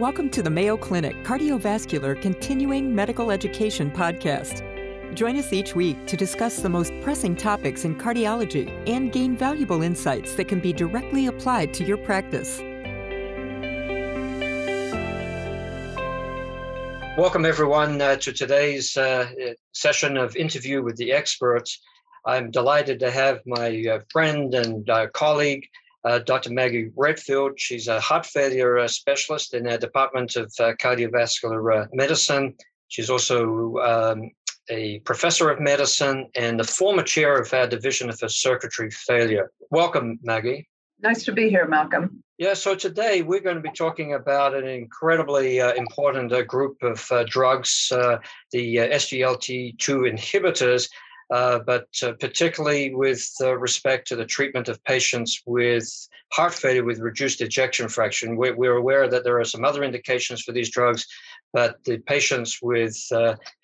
Welcome to the Mayo Clinic Cardiovascular Continuing Medical Education Podcast. Join us each week to discuss the most pressing topics in cardiology and gain valuable insights that can be directly applied to your practice. Welcome, everyone, uh, to today's uh, session of interview with the experts. I'm delighted to have my uh, friend and uh, colleague, uh, Dr. Maggie Redfield. She's a heart failure uh, specialist in our Department of Cardiovascular Medicine. She's also um, a professor of medicine and the former chair of our Division of Circulatory Failure. Welcome, Maggie. Nice to be here, Malcolm. Yeah, so today we're going to be talking about an incredibly uh, important uh, group of uh, drugs, uh, the uh, SGLT2 inhibitors, uh, but particularly with respect to the treatment of patients with heart failure with reduced ejection fraction. We're, we're, aware that there are some other indications for these drugs, but the patients with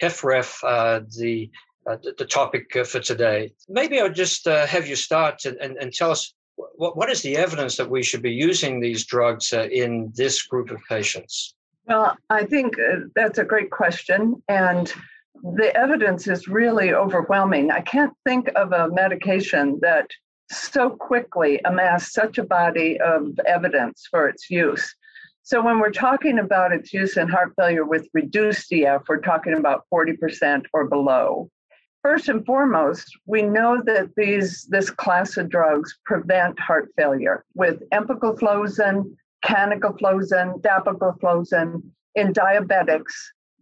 HFrEF, the uh, the, the, topic uh, for today. Maybe I'll just uh, have you start and, and, and, tell us what, what is the evidence that we should be using these drugs uh, in this group of patients? Well, I think uh, that's a great question. And the evidence is really overwhelming. I can't think of a medication that so quickly amassed such a body of evidence for its use. So, when we're talking about its use in heart failure with reduced EF, we're talking about 40% or below. First and foremost, we know that these this class of drugs prevent heart failure with empagliflozin, canagliflozin, dapagliflozin in diabetics.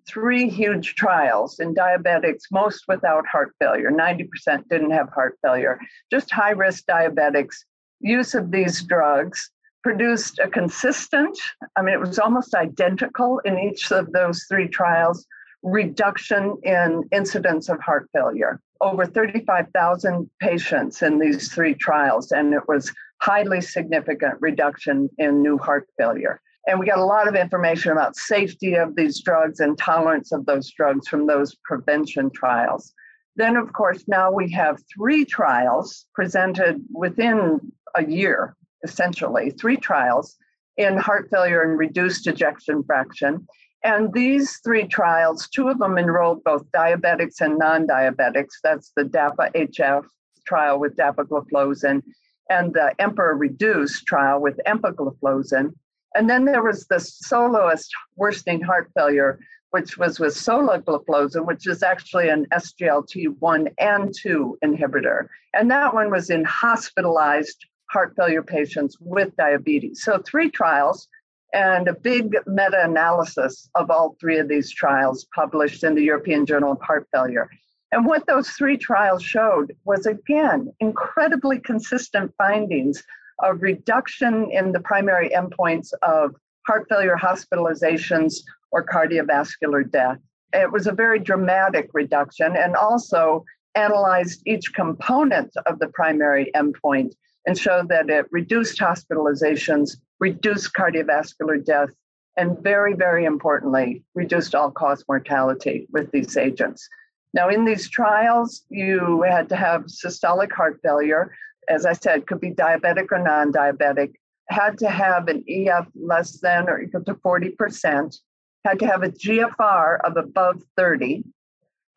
Three huge trials in diabetics, most without heart failure. 90% didn't have heart failure. Just high risk diabetics. Use of these drugs produced a consistent, I mean, it was almost identical in each of those three trials reduction in incidence of heart failure. Over 35,000 patients in these three trials, and it was highly significant reduction in new heart failure. And we got a lot of information about safety of these drugs and tolerance of those drugs from those prevention trials. Then, of course, now we have three trials presented within a year, essentially, three trials in heart failure and reduced ejection fraction. And these three trials, two of them enrolled both diabetics and non diabetics. That's the DAPA HF trial with dapagliflozin and the Emperor Reduced trial with empagliflozin. And then there was the soloist worsening heart failure, which was with sotagliflozin, which is actually an SGLT1 and 2 inhibitor. And that one was in hospitalized heart failure patients with diabetes. So, three trials and a big meta analysis of all three of these trials published in the European Journal of Heart Failure. And what those three trials showed was, again, incredibly consistent findings of reduction in the primary endpoints of heart failure hospitalizations or cardiovascular death. It was a very dramatic reduction and also analyzed each component of the primary endpoint and showed that it reduced hospitalizations, reduced cardiovascular death, and very, very importantly, reduced all cause mortality with these agents. Now, in these trials, you had to have systolic heart failure. As I said, could be diabetic or non diabetic, had to have an EF less than or equal to 40%, had to have a GFR of above 30,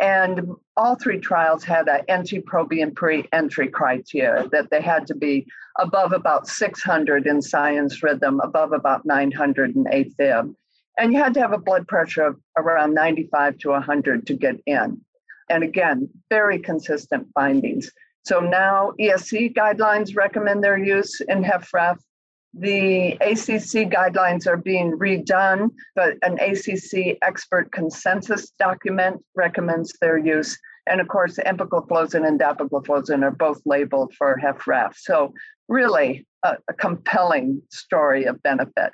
and all three trials had an NT-proBNP entry criteria that they had to be above about 600 in sinus rhythm, above about 900 in AFib. And you had to have a blood pressure of around 95 to 100 to get in. And again, very consistent findings. So now ESC guidelines recommend their use in HFrEF the ACC guidelines are being redone, but an ACC expert consensus document recommends their use. And of course, empagliflozin and dapagliflozin are both labeled for HFrEF. So really a, a compelling story of benefit.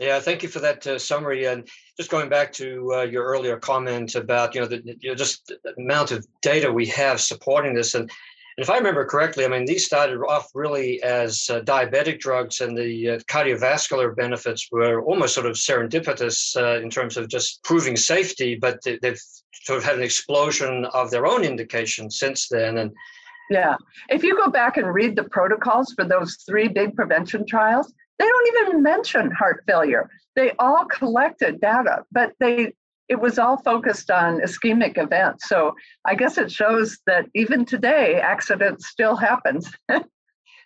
Yeah, thank you for that uh, summary. And just going back to uh, your earlier comment about you know the you know, just the amount of data we have supporting this, and if I remember correctly, I mean, these started off really as uh, diabetic drugs, and the uh, cardiovascular benefits were almost sort of serendipitous uh, in terms of just proving safety, but they, have sort of had an explosion of their own indications since then. And yeah, if you go back and read the protocols for those three big prevention trials, They don't even mention heart failure. They all collected data, but they it was all focused on ischemic events. So I guess it shows that even today, accidents still happen.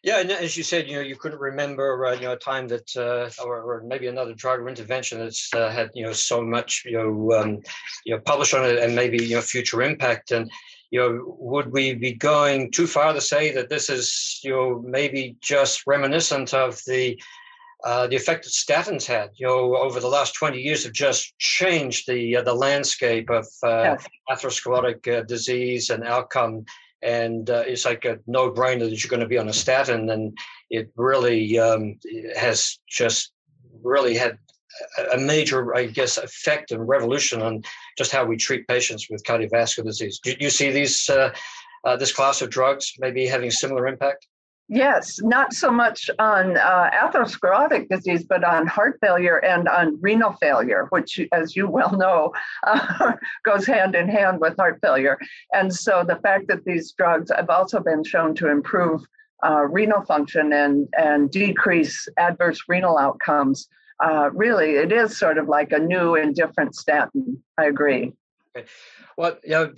Yeah, and as you said, you know, you couldn't remember, uh, you know, a time that, uh, or, or, maybe another drug or intervention that's uh, had, you know, so much, you know, um, you know, published on it, and maybe you know, future impact. And you know, would we be going too far to say that this is, you know, maybe just reminiscent of the uh, the effect that statins had, you know, over the last 20 years have just changed the uh, the landscape of uh, yes. atherosclerotic uh, disease and outcome. And uh, it's like a no-brainer that you're going to be on a statin. And it really um, has just really had a major i guess effect and revolution on just how we treat patients with cardiovascular disease. Do you see these uh, uh, this class of drugs maybe having similar impact Yes, not so much on uh, atherosclerotic disease, but on heart failure and on renal failure, which, as you well know, uh, goes hand in hand with heart failure. And so the fact that these drugs have also been shown to improve uh, renal function and, and decrease adverse renal outcomes, uh, really, it is sort of like a new and different statin. I agree. Okay. Well, know,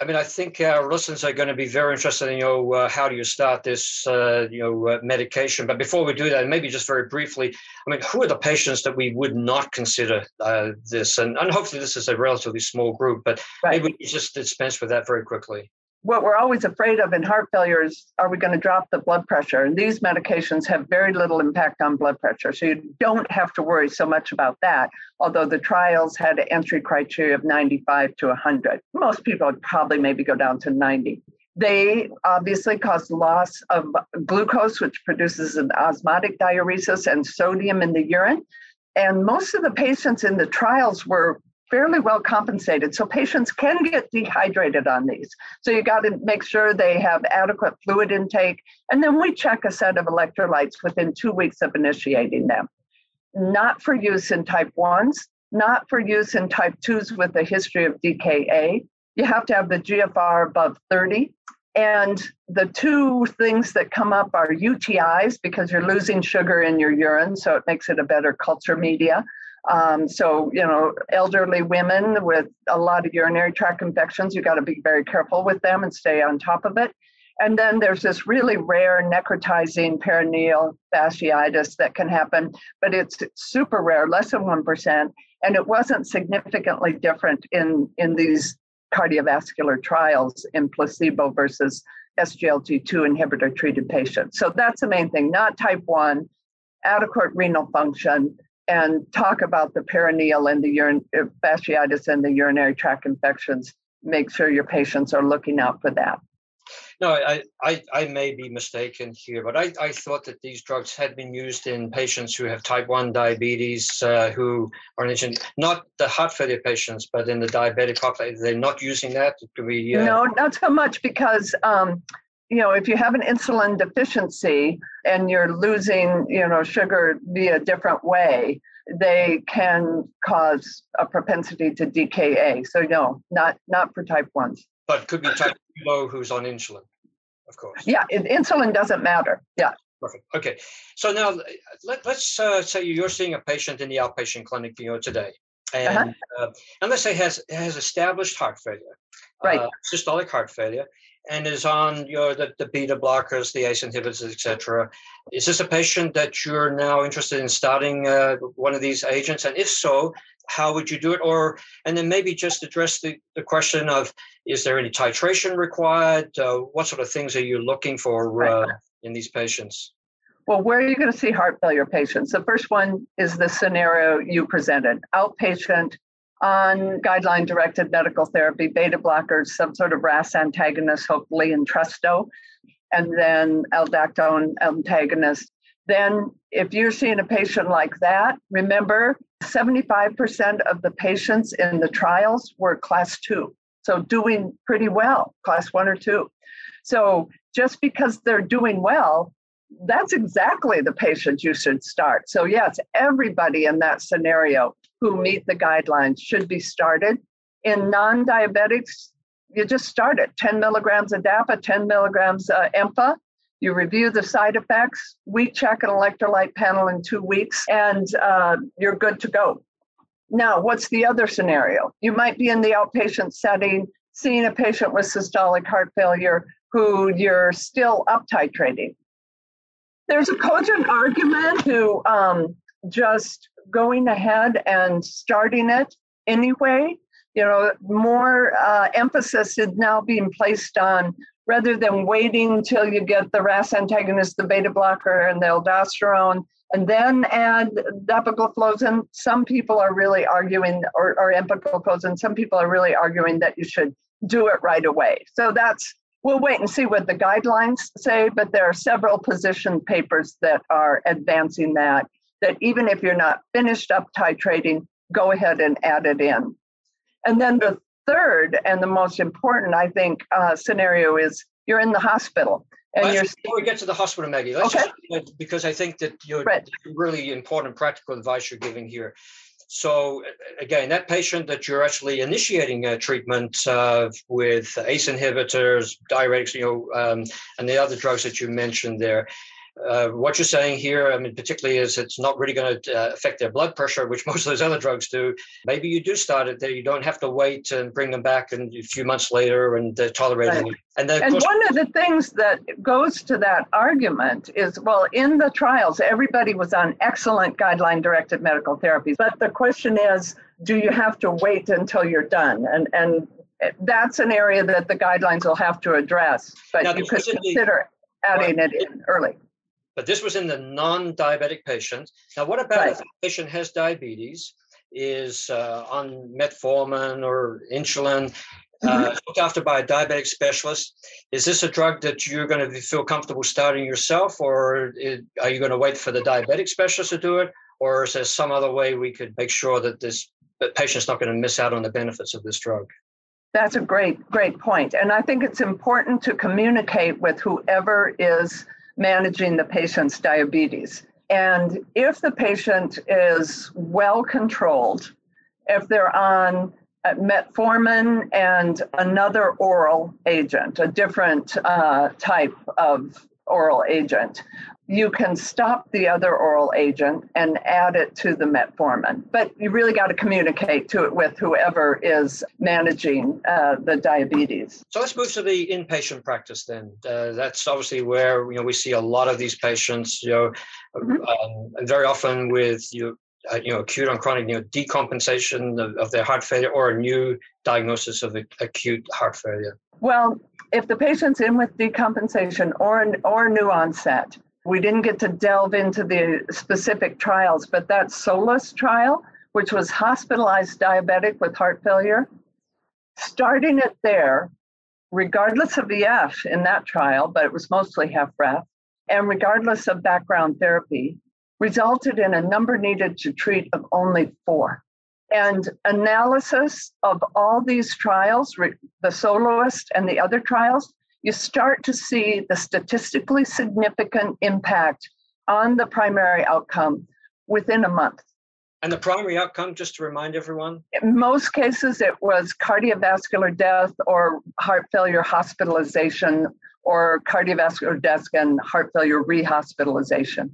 I mean, I think our listeners are going to be very interested in, you know, uh, how do you start this, uh, you know, uh, medication? But before we do that, maybe just very briefly, I mean, who are the patients that we would not consider uh, this? And, and hopefully this is a relatively small group, but right. maybe just dispense with that very quickly what we're always afraid of in heart failure is are we going to drop the blood pressure? And these medications have very little impact on blood pressure. So you don't have to worry so much about that. Although the trials had an entry criteria of 95 to 100. Most people would probably maybe go down to 90. They obviously cause loss of glucose, which produces an osmotic diuresis and sodium in the urine. And most of the patients in the trials were fairly well compensated. So patients can get dehydrated on these. So you got to make sure they have adequate fluid intake. And then we check a set of electrolytes within two weeks of initiating them. Not for use in type 1s, not for use in type 2s with a history of DKA. You have to have the GFR above 30. And the two things that come up are UTIs because you're losing sugar in your urine, so it makes it a better culture media. Um, so, you know, elderly women with a lot of urinary tract infections, you got to be very careful with them and stay on top of it. And then there's this really rare necrotizing perineal fasciitis that can happen, but it's super rare, less than 1%. And it wasn't significantly different in, in these cardiovascular trials in placebo versus SGLT2 inhibitor treated patients. So that's the main thing, not type 1, adequate renal function, and talk about the perineal and the urine uh, fasciitis and the urinary tract infections. Make sure your patients are looking out for that. No, I, I, I may be mistaken here, but I, I thought that these drugs had been used in patients who have type 1 diabetes, uh, who are not the heart failure patients, but in the diabetic population. They're not using that? Can we, uh... No, not so much because um, you know, if you have an insulin deficiency and you're losing, you know, sugar via a different way, they can cause a propensity to DKA. So no, not not for type ones. But could be type two low who's on insulin, of course. Yeah, insulin doesn't matter. Yeah. Perfect. Okay. So now let, us uh, say you're seeing a patient in the outpatient clinic, you know, today, and uh-huh. uh, and let's say has has established heart failure, right? Uh, systolic heart failure, and is on your the, the beta blockers, the ACE inhibitors, etc. Is this a patient that you're now interested in starting uh, one of these agents? And if so, how would you do it? Or and then maybe just address the, the question of is there any titration required? Uh, what sort of things are you looking for uh, in these patients? Well, where are you going to see heart failure patients? The first one is the scenario you presented outpatient on guideline directed medical therapy, beta blockers, some sort of RAS antagonist, hopefully Entresto, and then aldactone antagonist. Then, if you're seeing a patient like that, remember 75% of the patients in the trials were class two. So, doing pretty well, class one or two. So, just because they're doing well, that's exactly the patient you should start. So, yes, everybody in that scenario who meet the guidelines should be started. In non diabetics, you just start at 10 milligrams of DAPA, 10 milligrams uh, EMPA. You review the side effects. We check an electrolyte panel in two weeks, and uh, you're good to go. Now, what's the other scenario? You might be in the outpatient setting, seeing a patient with systolic heart failure who you're still up titrating. There's a cogent argument to um, just going ahead and starting it anyway. You know, more uh, emphasis is now being placed on rather than waiting until you get the RAS antagonist, the beta blocker, and the aldosterone, and then add dapagliflozin. Some people are really arguing, or, or empagliflozin, some people are really arguing that you should do it right away. So that's, we'll wait and see what the guidelines say, but there are several position papers that are advancing that, that even if you're not finished up titrating, go ahead and add it in. And then the third and the most important, I think, uh, scenario is you're in the hospital. And well, you're before we get to the hospital, Maggie, let's okay. just, because I think that you're right. really important practical advice you're giving here. So again, that patient that you're actually initiating a treatment uh, with ACE inhibitors, diuretics, you know, um, and the other drugs that you mentioned there, uh, what you're saying here, I mean, particularly is it's not really going to uh, affect their blood pressure, which most of those other drugs do. Maybe you do start it there. You don't have to wait and bring them back and a few months later and uh, tolerate right. And, then, and course- one of the things that goes to that argument is, well, in the trials, everybody was on excellent guideline-directed medical therapies, but the question is, do you have to wait until you're done? And and that's an area that the guidelines will have to address. But now, you could consider adding it in early but this was in the non-diabetic patient. Now, what about right. if a patient has diabetes, is uh, on metformin or insulin, uh, mm-hmm. looked after by a diabetic specialist? Is this a drug that you're going to feel comfortable starting yourself, or are you going to wait for the diabetic specialist to do it, or is there some other way we could make sure that this that patient's not going to miss out on the benefits of this drug? That's a great, great point. And I think it's important to communicate with whoever is managing the patient's diabetes. And if the patient is well controlled, if they're on metformin and another oral agent, a different uh, type of oral agent, you can stop the other oral agent and add it to the metformin. But you really got to communicate to it with whoever is managing uh, the diabetes. So let's move to the inpatient practice then. Uh, that's obviously where you know we see a lot of these patients. You know, mm-hmm. um, very often with you. Uh, you know, acute on chronic, you know, decompensation of, of their heart failure or a new diagnosis of acute heart failure. Well, if the patient's in with decompensation or or new onset, we didn't get to delve into the specific trials, but that SOLOIST trial, which was hospitalized diabetic with heart failure, starting it there, regardless of EF in that trial, but it was mostly HFrEF, and regardless of background therapy, resulted in a number needed to treat of only four. And analysis of all these trials, the soloist and the other trials, you start to see the statistically significant impact on the primary outcome within a month. And the primary outcome, just to remind everyone? In most cases, it was cardiovascular death or heart failure hospitalization or cardiovascular death and heart failure rehospitalization.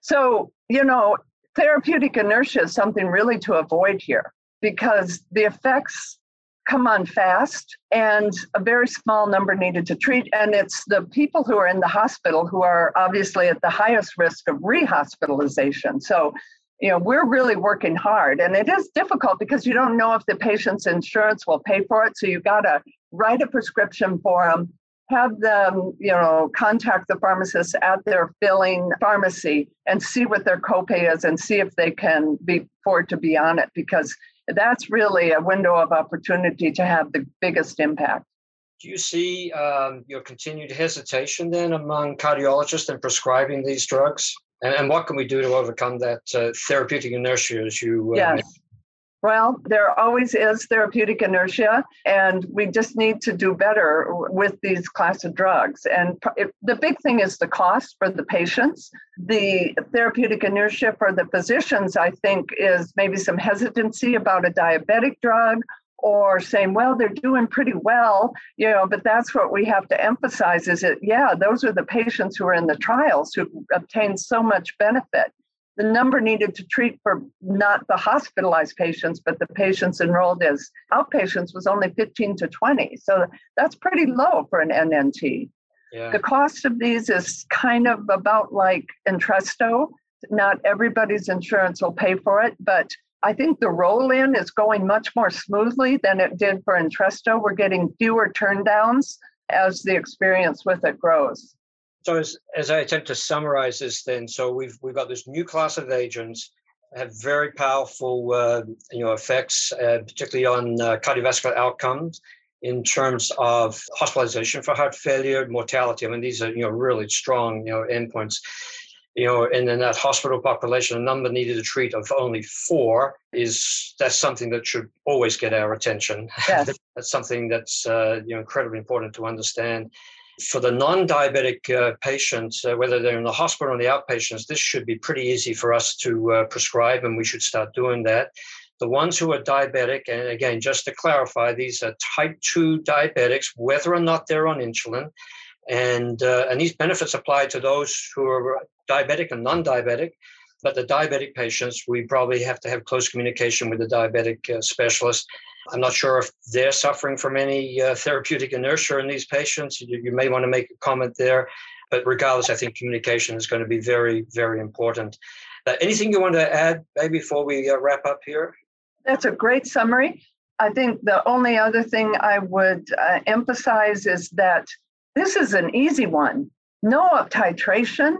So, you know, therapeutic inertia is something really to avoid here because the effects come on fast and a very small number needed to treat. And it's the people who are in the hospital who are obviously at the highest risk of rehospitalization. So, you know, we're really working hard and it is difficult because you don't know if the patient's insurance will pay for it. So you got to write a prescription for them, have them, you know, contact the pharmacist at their filling pharmacy and see what their copay is and see if they can be afford to be on it because that's really a window of opportunity to have the biggest impact. Do you see um, your continued hesitation then among cardiologists in prescribing these drugs? And, and what can we do to overcome that uh, therapeutic inertia as you uh, yes. Well, there always is therapeutic inertia, and we just need to do better with these class of drugs. And the big thing is the cost for the patients. The therapeutic inertia for the physicians, I think, is maybe some hesitancy about a diabetic drug or saying, well, they're doing pretty well, you know, but that's what we have to emphasize is that, yeah, those are the patients who are in the trials who obtained so much benefit. The number needed to treat for not the hospitalized patients, but the patients enrolled as outpatients was only 15 to 20. So that's pretty low for an NNT. Yeah. The cost of these is kind of about like Entresto. Not everybody's insurance will pay for it, but I think the roll in is going much more smoothly than it did for Entresto. We're getting fewer turndowns as the experience with it grows. So as, as I attempt to summarize this then, so we've we've got this new class of agents have very powerful uh, you know effects, uh, particularly on uh, cardiovascular outcomes in terms of hospitalization for heart failure, mortality. I mean, these are you know really strong you know endpoints you know, and in that hospital population, a number needed to treat of only four is that's something that should always get our attention. Yes. that's something that's uh, you know incredibly important to understand. For the non-diabetic uh, patients, uh, whether they're in the hospital or the outpatients, this should be pretty easy for us to uh, prescribe, and we should start doing that. The ones who are diabetic, and again, just to clarify, these are type 2 diabetics, whether or not they're on insulin. And, uh, and these benefits apply to those who are diabetic and non-diabetic. But the diabetic patients, we probably have to have close communication with the diabetic uh, specialist. I'm not sure if they're suffering from any uh, therapeutic inertia in these patients. You, you, may want to make a comment there. But regardless, I think communication is going to be very, very important. Uh, anything you want to add, maybe, before we uh, wrap up here? That's a great summary. I think the only other thing I would uh, emphasize is that this is an easy one. No up titration,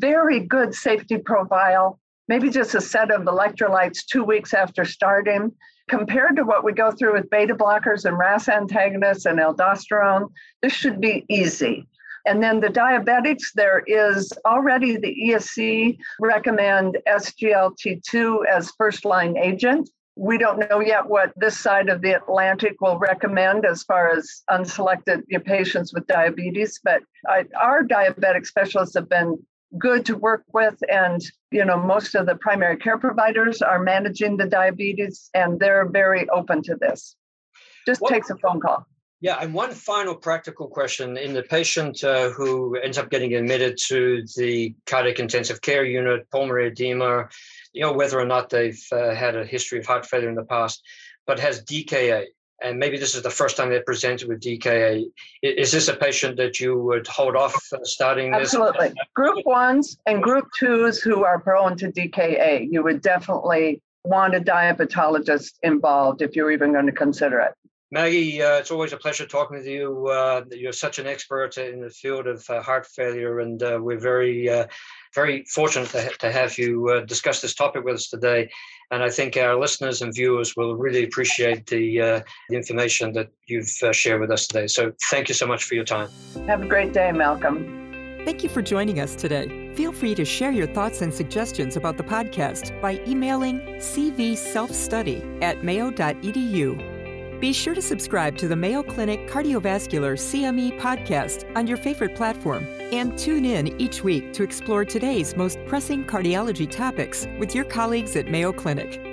very good safety profile, maybe just a set of electrolytes two weeks after starting. Compared to what we go through with beta blockers and RAS antagonists and aldosterone, this should be easy. And then the diabetics, there is already the ESC recommend SGLT2 as first line agent. We don't know yet what this side of the Atlantic will recommend as far as unselected patients with diabetes, but I, our diabetic specialists have been good to work with and you know most of the primary care providers are managing the diabetes and they're very open to this. Just what, takes a phone call. Yeah and one final practical question. In the patient uh, who ends up getting admitted to the cardiac intensive care unit pulmonary edema you know whether or not they've uh, had a history of heart failure in the past but has dka and maybe this is the first time they're presented with DKA. Is this a patient that you would hold off starting this? Absolutely. Group ones and group twos who are prone to DKA, you would definitely want a diabetologist involved if you're even going to consider it. Maggie, uh, it's always a pleasure talking with you. Uh, you're such an expert in the field of uh, heart failure, and uh, we're very, uh, very fortunate to, ha- to have you uh, discuss this topic with us today. And I think our listeners and viewers will really appreciate the, uh, the information that you've uh, shared with us today. So thank you so much for your time. Have a great day, Malcolm. Thank you for joining us today. Feel free to share your thoughts and suggestions about the podcast by emailing cvselfstudy at mayo.edu be sure to subscribe to the Mayo Clinic Cardiovascular CME podcast on your favorite platform and tune in each week to explore today's most pressing cardiology topics with your colleagues at Mayo Clinic.